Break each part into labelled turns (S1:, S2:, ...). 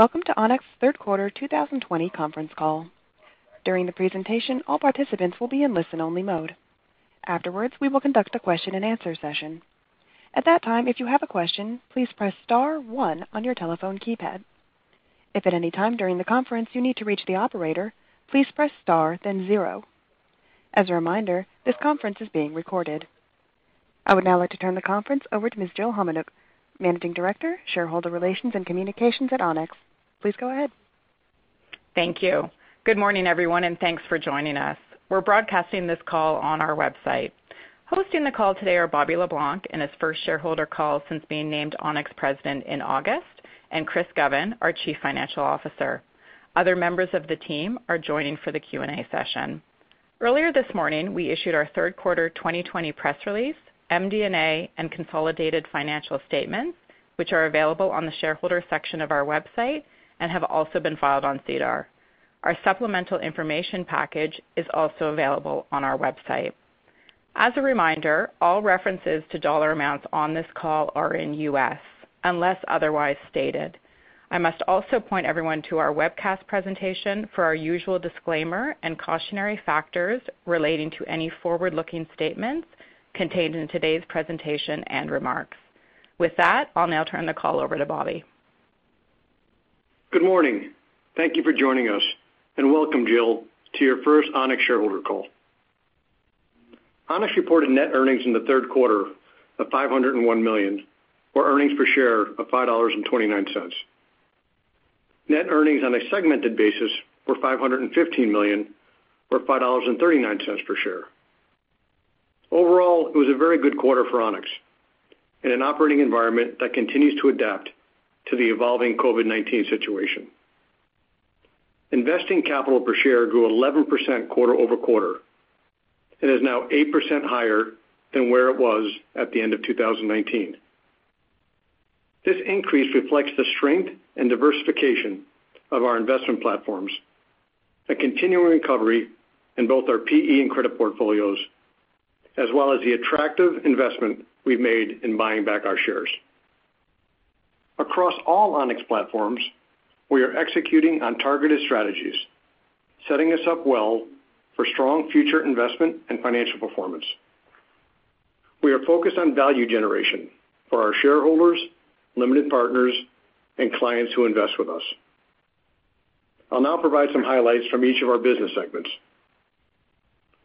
S1: Welcome to Onex third quarter 2020 conference call. During the presentation, all participants will be in listen-only mode. Afterwards, we will conduct a question and answer session. At that time, if you have a question, please press star one on your telephone keypad. If at any time during the conference you need to reach the operator, please press star then zero. As a reminder, this conference is being recorded. I would now like to turn the conference over to Ms. Jill Homenuk, Managing Director, Shareholder Relations and Communications at Onex. Please go ahead.
S2: Thank you. Good morning, everyone, and thanks for joining us. We're broadcasting this call on our website. Hosting the call today are Bobby Le Blanc in his first shareholder call since being named Onex President in August, and Chris Govan, our Chief Financial Officer. Other members of the team are joining for the Q&A session. Earlier this morning, we issued our third quarter 2020 press release, MD&A, and consolidated financial statements, which are available on the shareholder section of our website and have also been filed on SEDAR. Our supplemental information package is also available on our website. As a reminder, all references to dollar amounts on this call are in U.S., unless otherwise stated. I must also point everyone to our webcast presentation for our usual disclaimer and cautionary factors relating to any forward-looking statements contained in today's presentation and remarks. With that, I'll now turn the call over to Bobby.
S3: Good morning. Thank you for joining us, and welcome, Jill, to your first Onex shareholder call. Onex reported net earnings in the third quarter of 501 million, or earnings per share of $5.29. Net earnings on a segmented basis were 515 million, or $5.39 per share. Overall, it was a very good quarter for Onex in an operating environment that continues to adapt to the evolving COVID-19 situation. Investing capital per share grew 11% quarter-over-quarter. and is now 8% higher than where it was at the end of 2019. This increase reflects the strength and diversification of our investment platforms, a continuing recovery in both our PE and credit portfolios, as well as the attractive investment we've made in buying back our shares. Across all Onex platforms, we are executing on targeted strategies, setting us up well for strong future investment and financial performance. We are focused on value generation for our shareholders, limited partners, and clients who invest with us. I'll now provide some highlights from each of our business segments.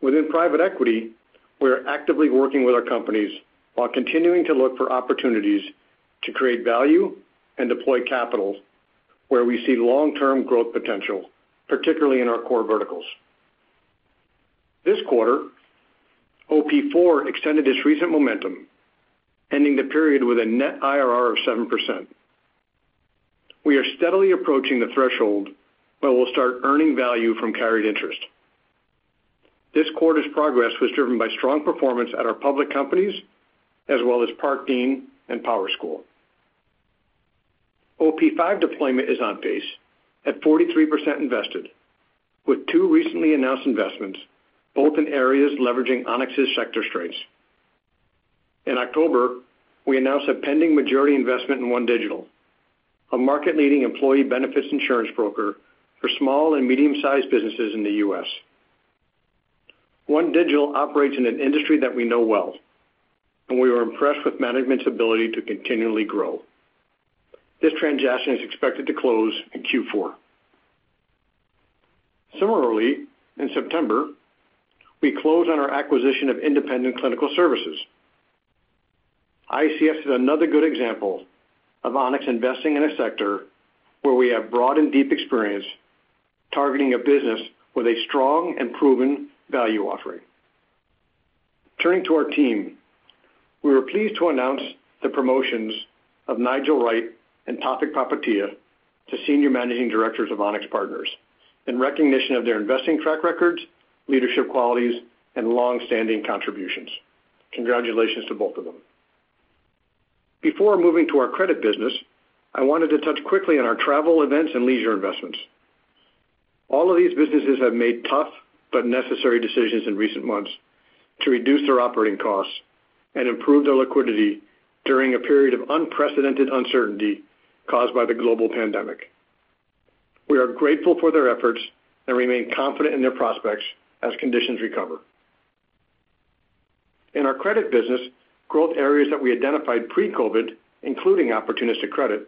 S3: Within private equity, we are actively working with our companies while continuing to look for opportunities to create value and deploy capital where we see long-term growth potential, particularly in our core verticals. This quarter, OP4 extended its recent momentum, ending the period with a net IRR of 7%. We are steadily approaching the threshold where we'll start earning value from carried interest. This quarter's progress was driven by strong performance at our public companies, as well as Parkdean and PowerSchool. OP5 deployment is on pace at 43% invested, with two recently announced investments, both in areas leveraging Onex's sector strengths. In October, we announced a pending majority investment in OneDigital, a market-leading employee benefits insurance broker for small and medium-sized businesses in the U.S. OneDigital operates in an industry that we know well, and we were impressed with management's ability to continually grow. This transaction is expected to close in Q4. Similarly, in September, we closed on our acquisition of Independent Clinical Services. ICS is another good example of Onex investing in a sector where we have broad and deep experience targeting a business with a strong and proven value offering. Turning to our team, we were pleased to announce the promotions of Nigel Wright and Tawfiq Popatia to Senior Managing Directors of Onex Partners, in recognition of their investing track records, leadership qualities, and long-standing contributions. Congratulations to both of them. Before moving to our credit business, I wanted to touch quickly on our travel, events, and leisure investments. All of these businesses have made tough but necessary decisions in recent months to reduce their operating costs and improve their liquidity during a period of unprecedented uncertainty caused by the global pandemic. We are grateful for their efforts and remain confident in their prospects as conditions recover. In our credit business, growth areas that we identified pre-COVID, including opportunistic credit,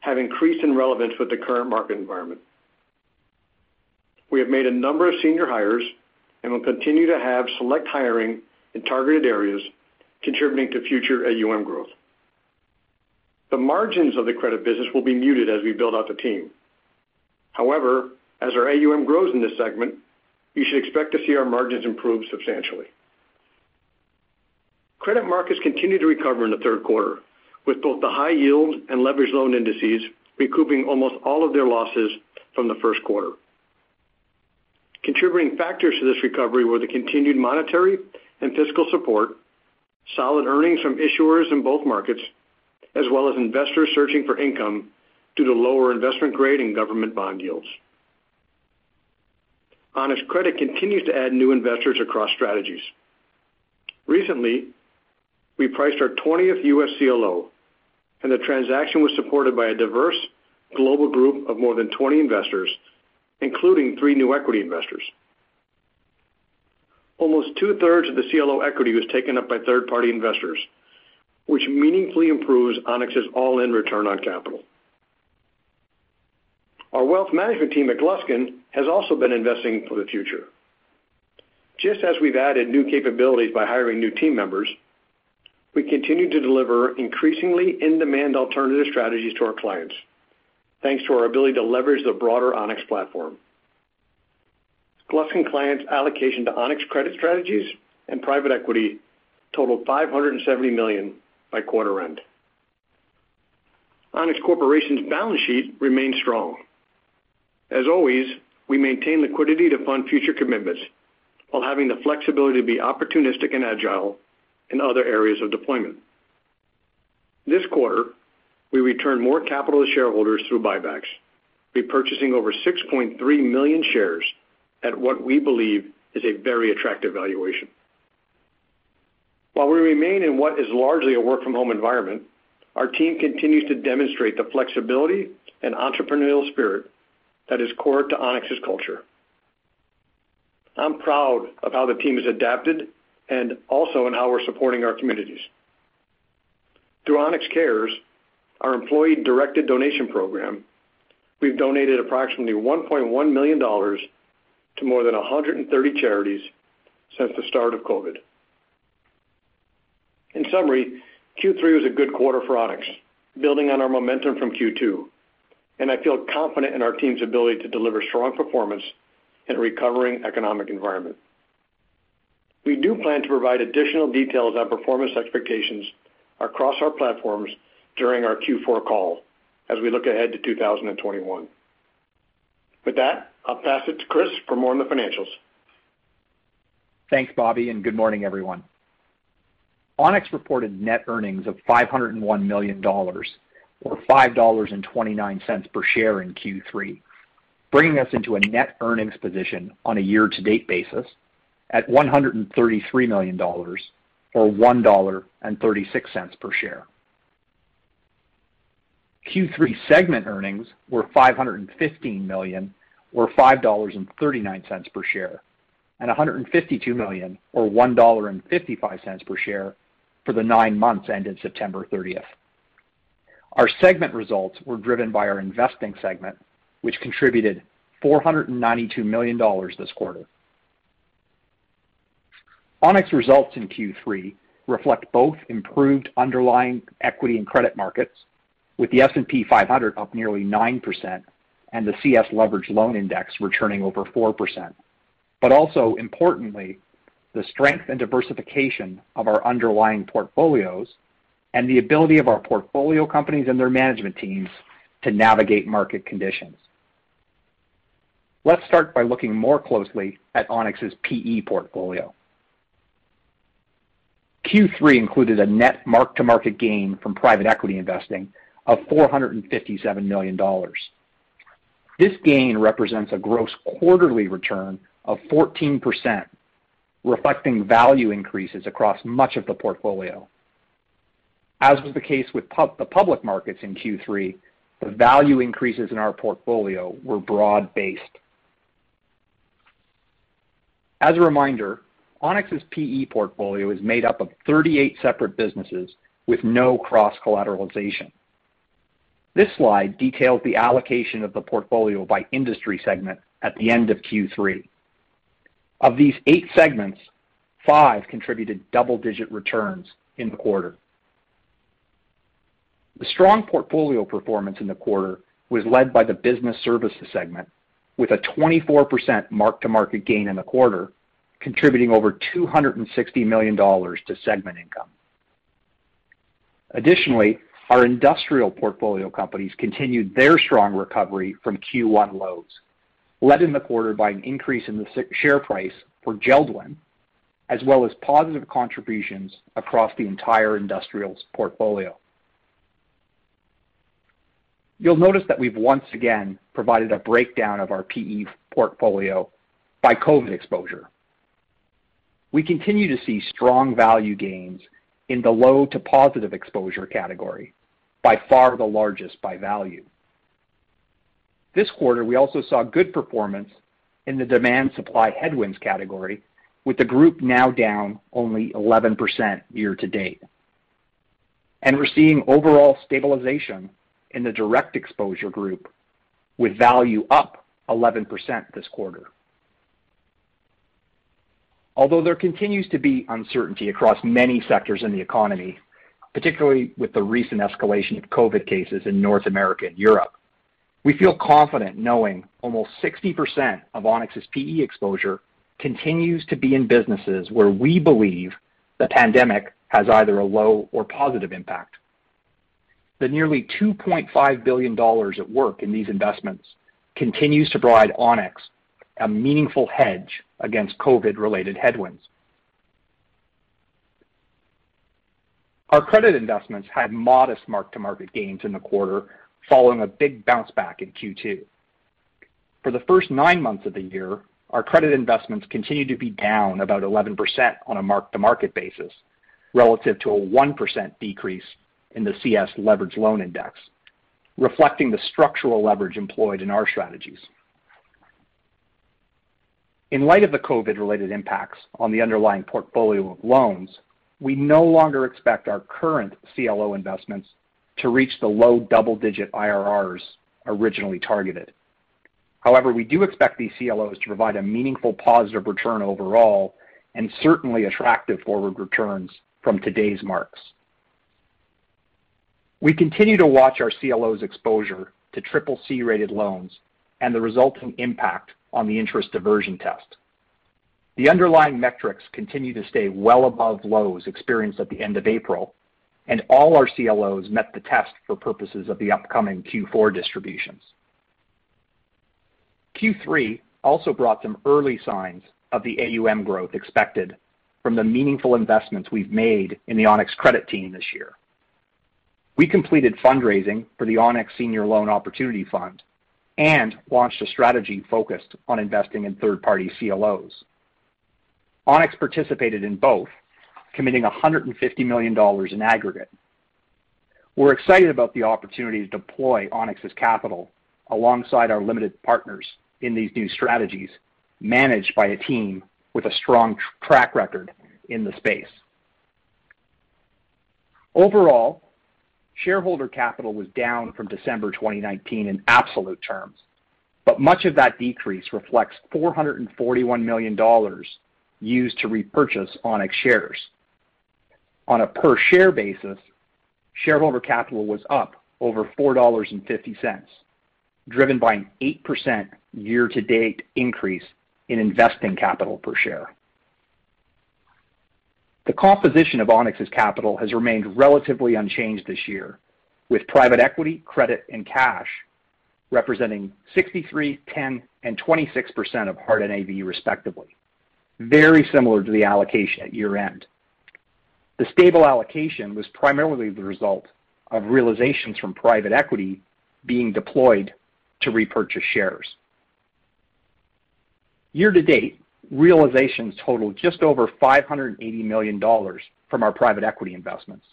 S3: have increased in relevance with the current market environment. We have made a number of senior hires and will continue to have select hiring in targeted areas contributing to future AUM growth. The margins of the credit business will be muted as we build out the team. However, as our AUM grows in this segment, you should expect to see our margins improve substantially. Credit markets continued to recover in the third quarter, with both the high yield and leveraged loan indices recouping almost all of their losses from the first quarter. Contributing factors to this recovery were the continued monetary and fiscal support, solid earnings from issuers in both markets, as well as investors searching for income due to lower investment grade and government bond yields. Onex Credit continues to add new investors across strategies. Recently, we priced our 20th U.S. CLO, and the transaction was supported by a diverse global group of more than 20 investors, including three new equity investors. Almost two-thirds of the CLO equity was taken up by third-party investors, which meaningfully improves Onex's all-in return on capital. Our wealth management team at Gluskin has also been investing for the future. Just as we've added new capabilities by hiring new team members, we continue to deliver increasingly in-demand alternative strategies to our clients, thanks to our ability to leverage the broader Onex platform. Gluskin clients' allocation to Onex Credit strategies and private equity totaled $570 million by quarter end. Onex Corporation's balance sheet remains strong. As always, we maintain liquidity to fund future commitments while having the flexibility to be opportunistic and agile in other areas of deployment. This quarter, we returned more capital to shareholders through buybacks, repurchasing over 6.3 million shares at what we believe is a very attractive valuation. While we remain in what is largely a work-from-home environment, our team continues to demonstrate the flexibility and entrepreneurial spirit that is core to Onex's culture. I'm proud of how the team has adapted and also in how we're supporting our communities. Through Onex Cares, our employee-directed donation program, we've donated approximately $1.1 million to more than 130 charities since the start of COVID. In summary, Q3 was a good quarter for Onex, building on our momentum from Q2, and I feel confident in our team's ability to deliver strong performance in a recovering economic environment. We do plan to provide additional details on performance expectations across our platforms during our Q4 call as we look ahead to 2021. With that, I'll pass it to Chris for more on the financials.
S4: Thanks, Bobby, and good morning, everyone. Onex reported net earnings of $501 million, or $5.29 per share in Q3, bringing us into a net earnings position on a year-to-date basis at $133 million, or $1.36 per share. Q3 segment earnings were 515 million, or $5.39 per share, and 152 million, or $1.55 per share for the nine months ended September 30th. Our segment results were driven by our investing segment, which contributed $492 million this quarter. Onex results in Q3 reflect both improved underlying equity and credit markets, with the S&P 500 up nearly 9% and the CS Leveraged Loan Index returning over 4%. But also importantly, the strength and diversification of our underlying portfolios and the ability of our portfolio companies and their management teams to navigate market conditions. Let's start by looking more closely at Onex's PE portfolio. Q3 included a net mark-to-market gain from private equity investing of $457 million. This gain represents a gross quarterly return of 14%, reflecting value increases across much of the portfolio. As was the case with the public markets in Q3, the value increases in our portfolio were broad-based. As a reminder, Onex's PE portfolio is made up of 38 separate businesses with no cross-collateralization. This slide details the allocation of the portfolio by industry segment at the end of Q3. Of these eight segments, five contributed double-digit returns in the quarter. The strong portfolio performance in the quarter was led by the business services segment, with a 24% mark-to-market gain in the quarter, contributing over $260 million to segment income. Additionally, our industrial portfolio companies continued their strong recovery from Q1 lows, led in the quarter by an increase in the share price for JELD-WEN, as well as positive contributions across the entire industrials portfolio. You'll notice that we've once again provided a breakdown of our PE portfolio by COVID exposure. We continue to see strong value gains in the low to positive exposure category, by far the largest by value. This quarter, we also saw good performance in the demand supply headwinds category, with the group now down only 11% year to date. And we're seeing overall stabilization in the direct exposure group, with value up 11% this quarter. Although there continues to be uncertainty across many sectors in the economy, particularly with the recent escalation of COVID cases in North America and Europe, we feel confident knowing almost 60% of Onex's PE exposure continues to be in businesses where we believe the pandemic has either a low or positive impact. The nearly $2.5 billion at work in these investments continues to provide Onex a meaningful hedge against COVID-related headwinds. Our credit investments had modest mark-to-market gains in the quarter following a big bounce back in Q2. For the first nine months of the year, our credit investments continued to be down about 11% on a mark-to-market basis, relative to a 1% decrease in the CS Leveraged Loan Index, reflecting the structural leverage employed in our strategies. In light of the COVID-related impacts on the underlying portfolio of loans, we no longer expect our current CLO investments to reach the low double-digit IRRs originally targeted. However, we do expect these CLOs to provide a meaningful positive return overall and certainly attractive forward returns from today's marks. We continue to watch our CLOs exposure to CCC-rated loans and the resulting impact on the interest diversion test. The underlying metrics continue to stay well above lows experienced at the end of April, and all our CLOs met the test for purposes of the upcoming Q4 distributions. Q3 also brought some early signs of the AUM growth expected from the meaningful investments we've made in the Onex credit team this year. We completed fundraising for the Onex Senior Loan Opportunity Fund and launched a strategy focused on investing in third-party CLOs. Onex participated in both, committing $150 million in aggregate. We're excited about the opportunity to deploy Onex's capital alongside our limited partners in these new strategies, managed by a team with a strong track record in the space. Overall, shareholder capital was down from December 2019 in absolute terms, but much of that decrease reflects $441 million used to repurchase Onex shares. On a per-share basis, shareholder capital was up over $4.50, driven by an 8% year-to-date increase in investing capital per share. The composition of Onex's capital has remained relatively unchanged this year, with private equity, credit, and cash representing 63%, 10%, and 26% of hard NAV respectively, very similar to the allocation at year-end. The stable allocation was primarily the result of realizations from private equity being deployed to repurchase shares. Year to date, realizations totaled just over $580 million from our private equity investments,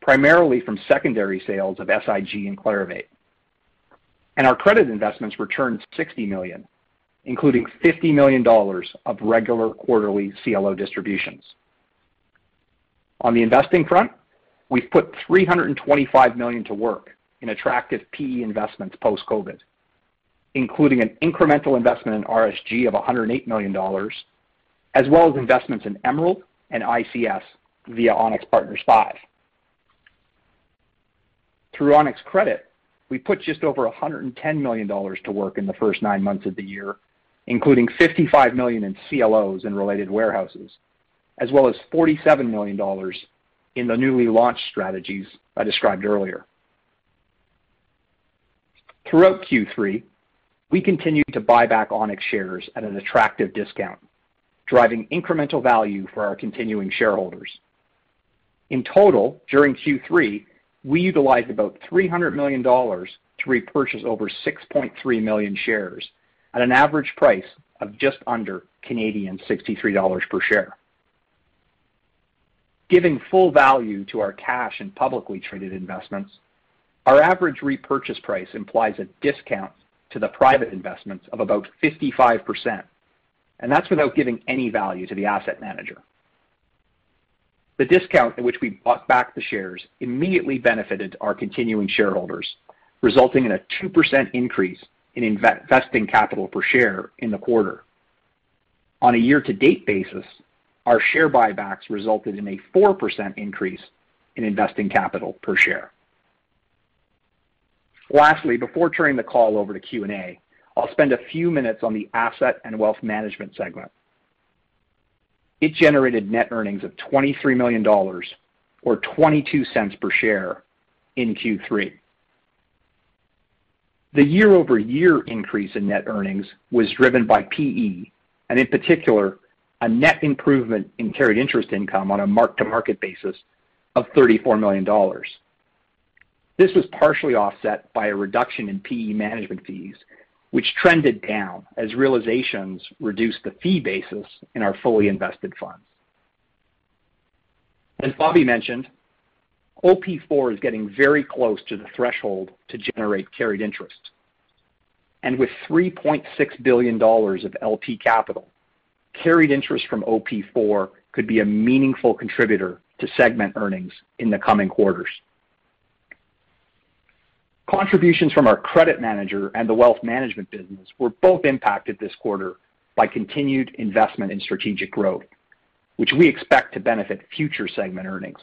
S4: primarily from secondary sales of SIG and Clarivate. And Our credit investments returned 60 million, including $50 million of regular quarterly CLO distributions. On the investing front, we've put 325 million to work in attractive PE investments post-COVID, including an incremental investment in RSG of $108 million, as well as investments in Emerald and ICS via Onex Partners V. Through Onex Credit, we put just over $110 million to work in the first nine months of the year, including 55 million in CLOs and related warehouses, as well as $47 million in the newly launched strategies I described earlier. Throughout Q3, we continued to buy back Onex shares at an attractive discount, driving incremental value for our continuing shareholders. In total, during Q3, we utilized about $300 million to repurchase over 6.3 million shares at an average price of just under 63 Canadian dollars per share. Giving full value to our cash and publicly traded investments, our average repurchase price implies a discount to the private investments of about 55%, and that's without giving any value to the asset manager. The discount at which we bought back the shares immediately benefited our continuing shareholders, resulting in a 2% increase in investing capital per share in the quarter. On a year-to-date basis, our share buybacks resulted in a 4% increase in investing capital per share. Lastly, before turning the call over to Q&A, I'll spend a few minutes on the Asset and Wealth Management segment. It generated net earnings of $23 million or $0.22 per share in Q3. The year-over-year increase in net earnings was driven by PE, and in particular, a net improvement in carried interest income on a mark-to-market basis of $34 million. This was partially offset by a reduction in PE management fees, which trended down as realizations reduced the fee basis in our fully invested funds. As Bobby mentioned, OP IV is getting very close to the threshold to generate carried interest. And with $3.6 billion of LP capital, carried interest from OP4 could be a meaningful contributor to segment earnings in the coming quarters. Contributions from our credit manager and the wealth management business were both impacted this quarter by continued investment in strategic growth, which we expect to benefit future segment earnings.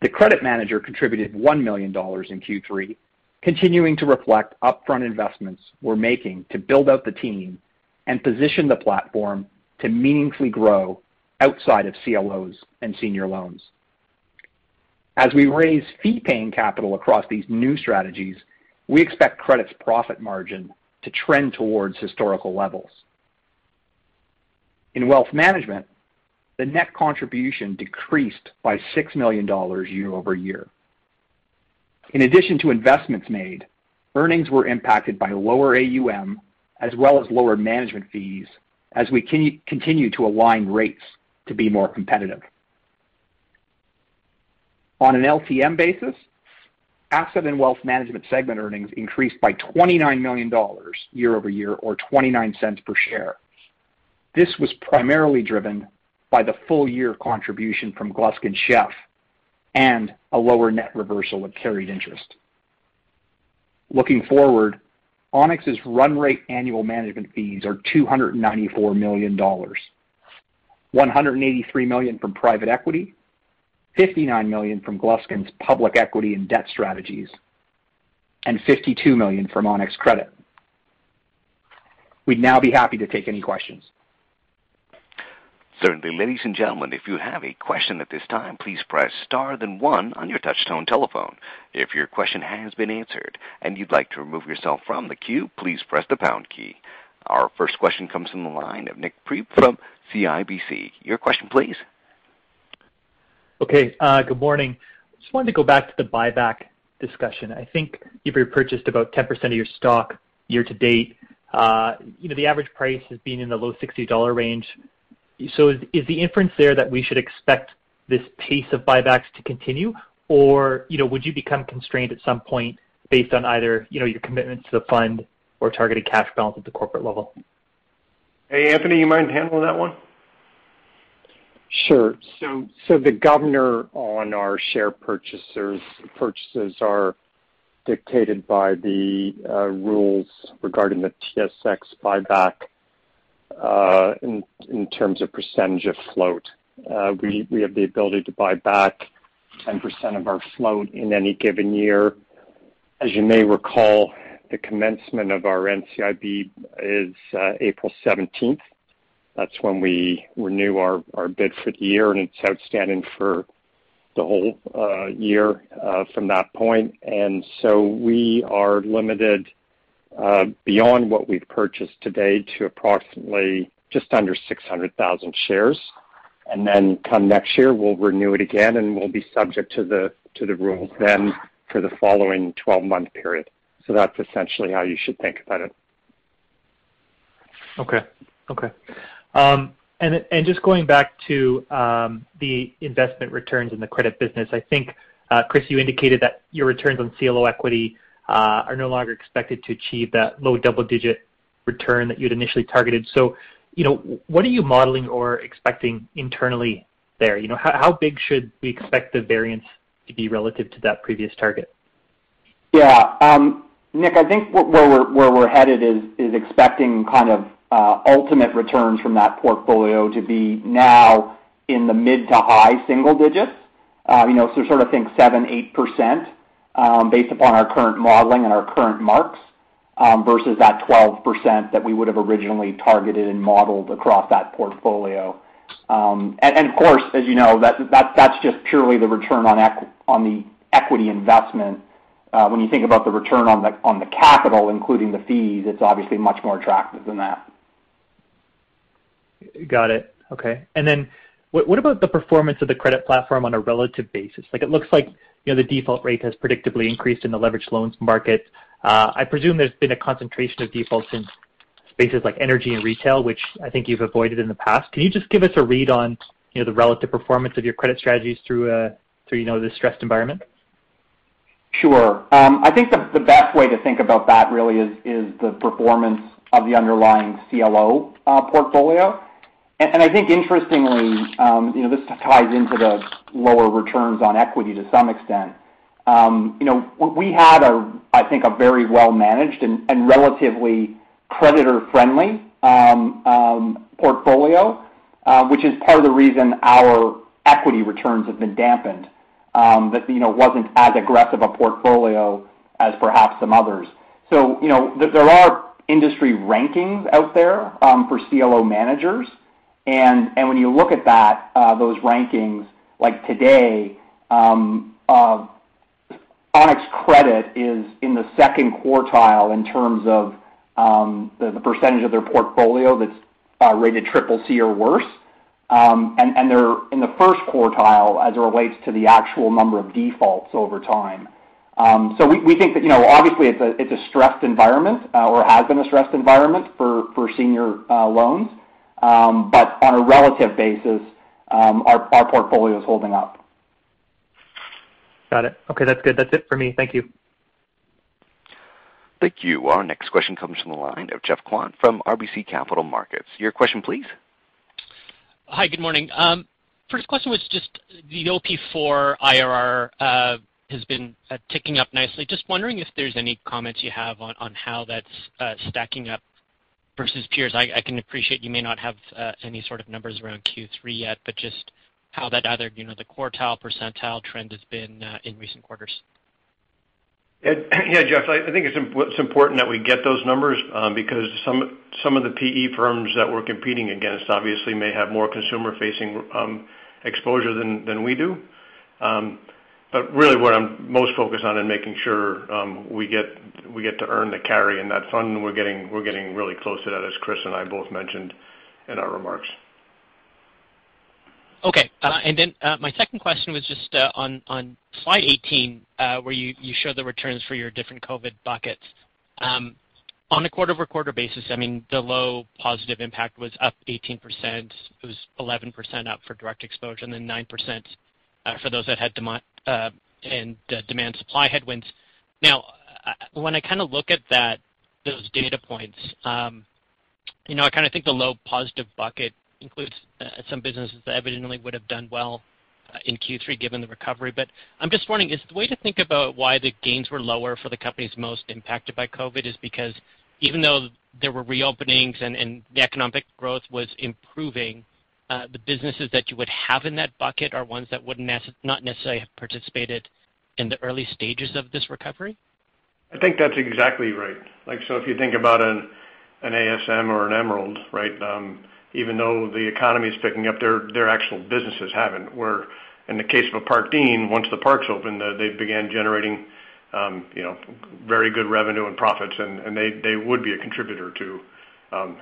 S4: The credit manager contributed $1 million in Q3, continuing to reflect upfront investments we're making to build out the team and position the platform to meaningfully grow outside of CLOs and senior loans. As we raise fee-paying capital across these new strategies, we expect credit's profit margin to trend towards historical levels. In wealth management, the net contribution decreased by $6 million year-over-year. In addition to investments made, earnings were impacted by lower AUM as well as lower management fees as we continue to align rates to be more competitive. On an LTM basis, asset and wealth management segment earnings increased by $29 million year-over-year or $0.29 per share. This was primarily driven by the full year contribution from Gluskin Sheff and a lower net reversal of carried interest. Looking forward, Onex's run rate annual management fees are $294 million. 183 million from private equity, 59 million from Gluskin's public equity and debt strategies, and 52 million from Onex Credit. We'd now be happy to take any questions.
S5: Certainly. Ladies and gentlemen, if you have a question at this time, please press star then one on your touchtone telephone. If your question has been answered and you'd like to remove yourself from the queue, please press the pound key. Our first question comes from the line of Nik Priebe from CIBC. Your question, please.
S6: Okay. Uh, good morning. Just wanted to go back to the buyback discussion. I think you've repurchased about 10% of your stock year to date. Uh, you know, the average price has been in the low $60 range. So is the inference there that we should expect this pace of buybacks to continue? Or you know, would you become constrained at some point based on either you know, your commitment to the fund or targeted cash balance at the corporate level?
S3: Hey, Anthony, you mind handling that one?
S7: Sure. So, so the governor on our share purchases are dictated by the uh, rules regarding the TSX buyback Uh, in terms of percentage of float. Uh, we have the ability to buy back 10% of our float in any given year. As you may recall, the commencement of our NCIB is uh, April 17th. That's when we renew our bid for the year, and it's outstanding for the whole year from that point. And so we are limited Uh, beyond what we've purchased to date to approximately just under 600,000 shares. And then come next year, we'll renew it again, and we'll be subject to the rules then for the following 12-month period. So that's essentially how you should think about it.
S6: Okay. Okay. Um just going back to um, the investment returns in the credit business, I think, uh, Chris, you indicated that your returns on CLO equity Uh, are no longer expected to achieve that low double-digit return that you'd initially targeted. So you know, what are you modeling or expecting internally there? You know, how big should we expect the variance to be relative to that previous target?
S8: Yeah. Um, Nik, I think where we're headed is expecting kind of uh, ultimate returns from that portfolio to be now in the mid to high single digits. Uh, you know, so sort of think 7, 8% Um, based upon our current modeling and our current marks um, versus that 12% that we would have originally targeted and modeled across that portfolio. Um, and of course, as you know, that that's just purely the return on on the equity investment. Uh, when you think about the return on the on the capital, including the fees, it's obviously much more attractive than that.
S6: Got it. Okay. What about the performance of the credit platform on a relative basis? Like it looks like you know, the default rate has predictably increased in the leveraged loans market. I presume there's been a concentration of defaults in spaces like energy and retail, which I think you've avoided in the past. Can you just give us a read on you know, the relative performance of your credit strategies through uh through you know, this stressed environment?
S8: Sure. Um, I think the the best way to think about that really is is the performance of the underlying CLO uh, portfolio. I think interestingly, um, you know, this ties into the lower returns on equity to some extent. Um, you know, we had, I think, a very well-managed and relatively creditor-friendly um, um, portfolio, uh, which is part of the reason our equity returns have been dampened. Um, that you know wasn't as aggressive a portfolio as perhaps some others. So you know, th- there are industry rankings out there for CLO managers. And and when you look at that, uh, those rankings, like today, um, uh, Onex Credit is in the second quartile in terms of um, the percentage of their portfolio that's uh, rated triple C or worse. Um, and they're in the first quartile as it relates to the actual number of defaults over time. Um, so we think that you know, obviously it's a stressed environment or has been a stressed environment for senior loans. Um, but on a relative basis, um, our portfolio is holding up.
S6: Got it. Okay, that's good. That's it for me. Thank you.
S5: Thank you. Our next question comes from the line of Geoff Kwan from RBC Capital Markets. Your question, please.
S9: Hi, good morning. Um, first question was just the OP4 IRR uh, has been uh, ticking up nicely. Just wondering if there's any comments you have on how that's uh, stacking up versus peers. I can appreciate you may not have uh, any sort of numbers around Q3 yet, but just how that either you know the quartile, percentile trend has been uh, in recent quarters.
S3: Yeah, Geoff, I think it's important that we get those numbers um, because some some of the PE firms that we're competing against obviously may have more consumer-facing um, exposure than we do. Um, Uh, really what I'm most focused on in making sure um, we get to earn the carry in that fund, and we're getting really close to that, as Chris and I both mentioned in our remarks.
S9: Okay. Uh and then uh my second question was just uh, on slide 18, uh, where you show the returns for your different COVID buckets. Um, on a quarter-over-quarter basis, I mean the low positive impact was up 18%. It was 11% up for direct exposure, and then 9% for those that had Uh, uh, demand supply headwinds. Now, when I kind of look at that, those data points, um, you know, I kind of think the low positive bucket includes uh, some businesses that evidently would have done well in Q3 given the recovery. But I'm just wondering, is the way to think about why the gains were lower for the companies most impacted by COVID is because even though there were reopenings and, and the economic growth was improving, Uh, the businesses that you would have in that bucket are ones that would not necessarily have participated in the early stages of this recovery?
S3: I think that's exactly right. Like, so if you think about an ASM or an Emerald, right? Um, even though the economy is picking up, their actual businesses haven't. Where in the case of a Parkdean, once the parks opened, they began generating um, you know, very good revenue and profits, and they would be a contributor to um,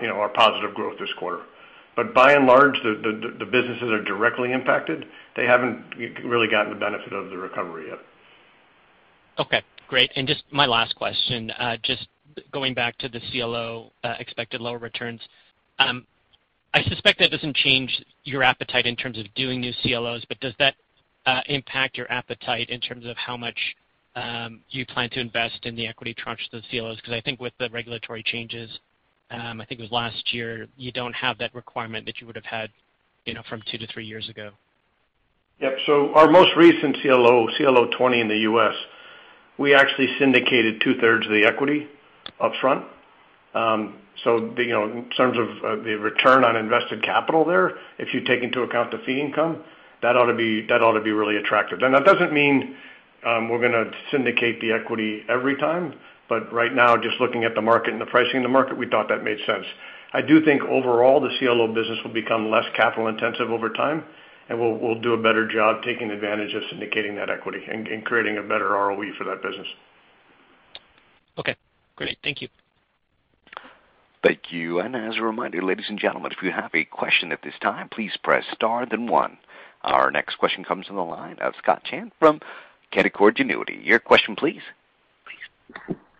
S3: you know, our positive growth this quarter. But by and large, the businesses are directly impacted, they haven't really gotten the benefit of the recovery yet.
S9: Okay, great. And just my last question, uh, just going back to the CLO uh, expected lower returns. Um, I suspect that doesn't change your appetite in terms of doing new CLOs, but does that uh, impact your appetite in terms of how much um, you plan to invest in the equity tranche of the CLOs? Because I think with the regulatory changes, Um, I think it was last year, you don't have that requirement that you would have had you know, from two to three years ago.
S3: Yep. So Our most recent CLO CLO 20 in the U.S., we actually syndicated two-thirds of the equity upfront. Um, so the, you know, in terms of uh, the return on invested capital there, if you take into account the fee income, that ought to be that ought to be really attractive. And That doesn't mean um, we're going to syndicate the equity every time, right now, just looking at the market and the pricing in the market, we thought that made sense. I do think overall, the CLO business will become less capital intensive over time, and we'll do a better job taking advantage of syndicating that equity and creating a better ROE for that business.
S9: Okay, great. Thank you.
S5: Thank you. And as a reminder, ladies and gentlemen, if you have a question at this time, please press star then one. Our next question comes from the line of Scott Chan from Canaccord Genuity. Your question, please.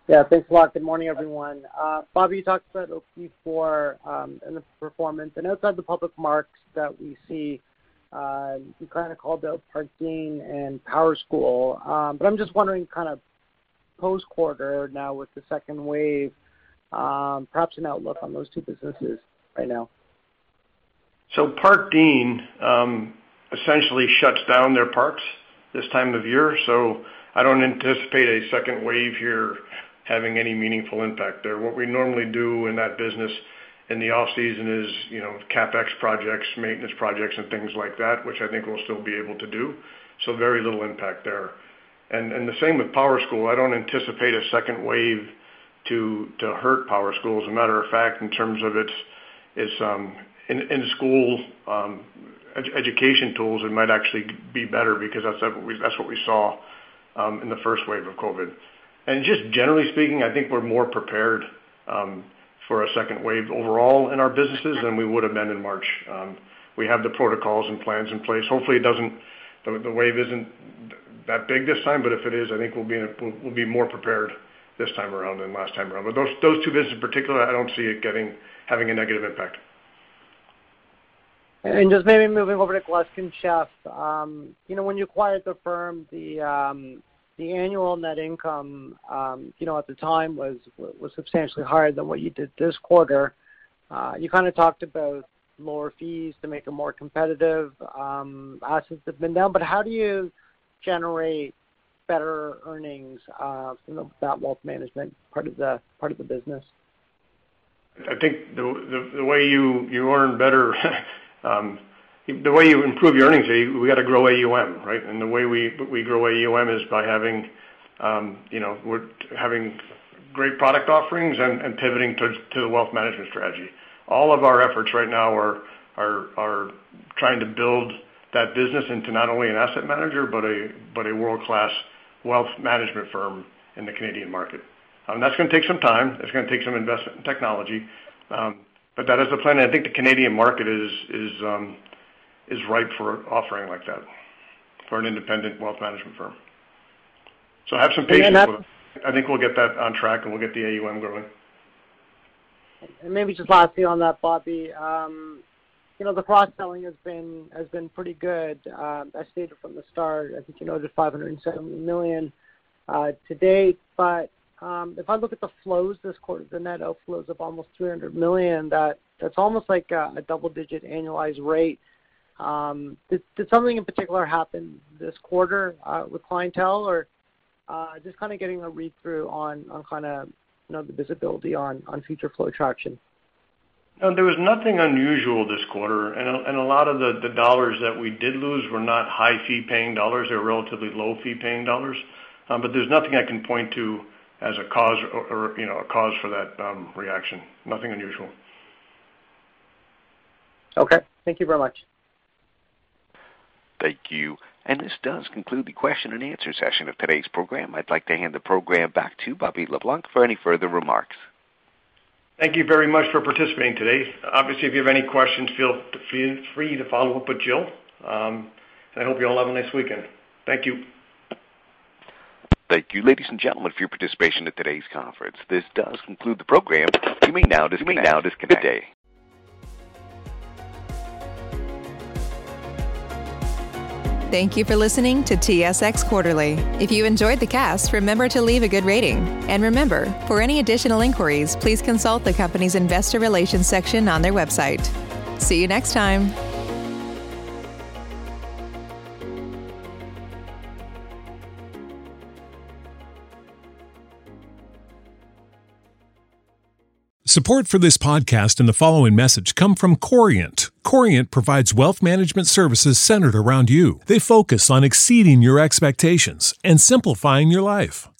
S10: Yeah, thanks a lot. Good morning, everyone. Uh, Bobby, you talked about OP4 um, and the performance. And outside the public marks that we see, uh, you kind of called out Park Dean and PowerSchool. Um but I'm just wondering kind of post-quarter now with the second wave, um, perhaps an outlook on those two businesses right now.
S3: So Parkdean um, essentially shuts down their parks this time of year. So I don't anticipate a second wave here having any meaningful impact there. What we normally do in that business in the off-season is you know, CapEx projects, maintenance projects, and things like that, which I think we'll still be able to do. So very little impact there. And the same with PowerSchool. I don't anticipate a second wave to to hurt PowerSchool. As a matter of fact, in terms of its um in-school education tools, it might actually be better because that's that's what we saw in the first wave of COVID. And just generally speaking, I think we're more prepared um, for a second wave overall in our businesses than we would have been in March. Um, we have the protocols and plans in place. Hopefully, it doesn't the wave isn't that big this time, but if it is, I think we'll be we'll be more prepared this time around than last time around. But those two businesses in particular, I don't see it getting having a negative impact.
S10: And just maybe moving over to Gluskin Sheff. Um, when you acquired the firm, the annual net income um, you know, at the time was substantially higher than what you did this quarter. Uh, you kind of talked about lower fees to make it more competitive. Um, assets have been down, but how do you generate better earnings uh, from that wealth management part of the part of the business?
S3: I think the the way you earn better um, the way you improve your earnings, we got to grow AUM, right? And the way we grow AUM is by having, um, you know, we're having great product offerings and pivoting to the wealth management strategy. All of our efforts right now are trying to build that business into not only an asset manager, but a world-class wealth management firm in the Canadian market. Um, that's going to take some time. It's going to take some investment in technology. Um, but that is the plan. I think the Canadian market is ripe for offering like that for an independent wealth management firm. So have some patience with it. I think we'll get that on track, and we'll get the AUM growing.
S10: And maybe just lastly on that, Bobby, um, you know, the cross-selling has been has been pretty good. Um, I stated from the start, I think you noted $570 uh, to date. But um, if I look at the flows this quarter, the net outflows of almost $300 that's almost like a double-digit annualized rate. Did something in particular happen this quarter uh, with clientele or uh, just kind of getting a read-through on kind of the visibility on future flow traction.
S3: No, there was nothing unusual this quarter, and a lot of the dollars that we did lose were not high fee-paying dollars. They were relatively low fee-paying dollars. Um, there's nothing I can point to as a cause or a cause for that um, reaction. Nothing unusual.
S10: Okay. Thank you very much.
S5: Thank you. And this does conclude the question and answer session of today's program. I'd like to hand the program back to Bobby LeBlanc for any further remarks.
S3: Thank you very much for participating today. Obviously, if you have any questions, feel free to follow up with Jill. Um, I hope you all have a nice weekend. Thank you.
S5: Thank you, ladies and gentlemen, for your participation in today's conference. This does conclude the program. You may now disconnect. Good day.
S11: Thank you for listening to TSX Quarterly. If you enjoyed the cast, remember to leave a good rating. And remember, for any additional inquiries, please consult the company's investor relations section on their website. See you next time.
S12: Support for this podcast and the following message come from Corient Corient provides wealth management services centered around you. They focus on exceeding your expectations and simplifying your life.